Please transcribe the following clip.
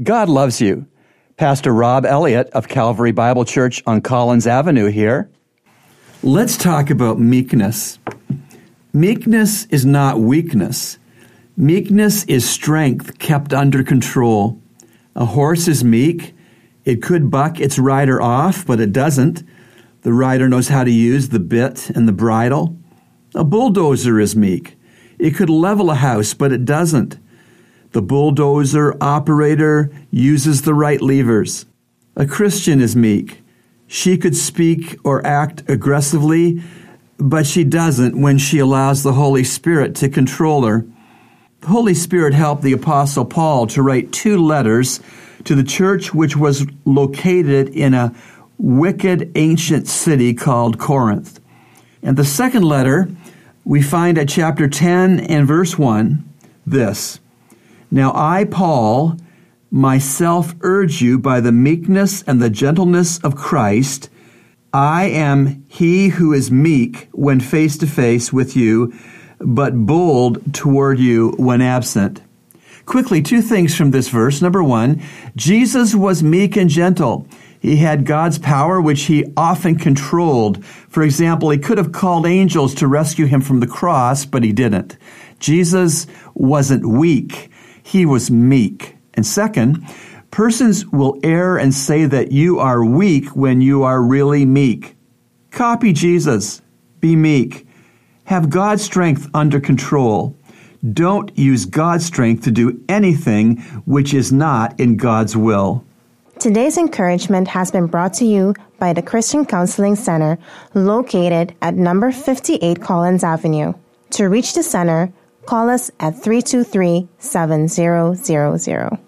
God loves you. Pastor Rob Elliott of Calvary Bible Church on Collins Avenue here. Let's talk about meekness. Meekness is not weakness. Meekness is strength kept under control. A horse is meek. It could buck its rider off, but it doesn't. The rider knows how to use the bit and the bridle. A bulldozer is meek. It could level a house, but it doesn't. The bulldozer operator uses the right levers. A Christian is meek. She could speak or act aggressively, but she doesn't when she allows the Holy Spirit to control her. The Holy Spirit helped the Apostle Paul to write two letters to the church which was located in a wicked ancient city called Corinth. And the second letter we find at chapter 10 and verse 1 this Now I, Paul, myself urge you by the meekness and the gentleness of Christ. I am he who is meek when face to face with you, but bold toward you when absent. Quickly, two things from this verse. Number one, Jesus was meek and gentle. He had God's power, which he often controlled. For example, he could have called angels to rescue him from the cross, but he didn't. Jesus wasn't weak. He was meek. And second, persons will err and say that you are weak when you are really meek. Copy Jesus. Be meek. Have God's strength under control. Don't use God's strength to do anything which is not in God's will. Today's encouragement has been brought to you by the Christian Counseling Center located at number 58 Collins Avenue. To reach the center, call us at 323 7000.